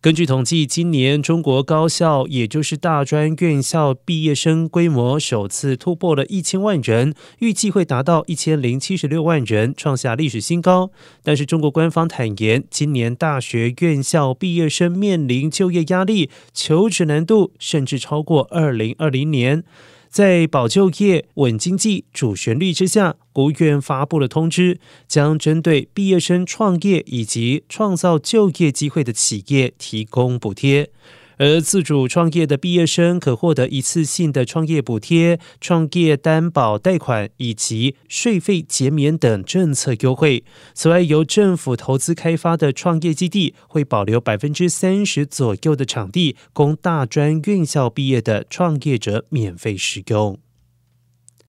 根据统计，今年中国高校，也就是大专院校毕业生规模首次突破了一千万人，预计会达到一千零七十六万人，创下历史新高。但是，中国官方坦言，今年大学院校毕业生面临就业压力、求职难度，甚至超过二零二零年。在保就业、稳经济主旋律之下，国务院发布了通知，将针对毕业生创业以及创造就业机会的企业提供补贴。而自主创业的毕业生可获得一次性的创业补贴、创业担保贷款以及税费减免等政策优惠。此外，由政府投资开发的创业基地会保留百分之三十左右的场地，供大专院校毕业的创业者免费使用。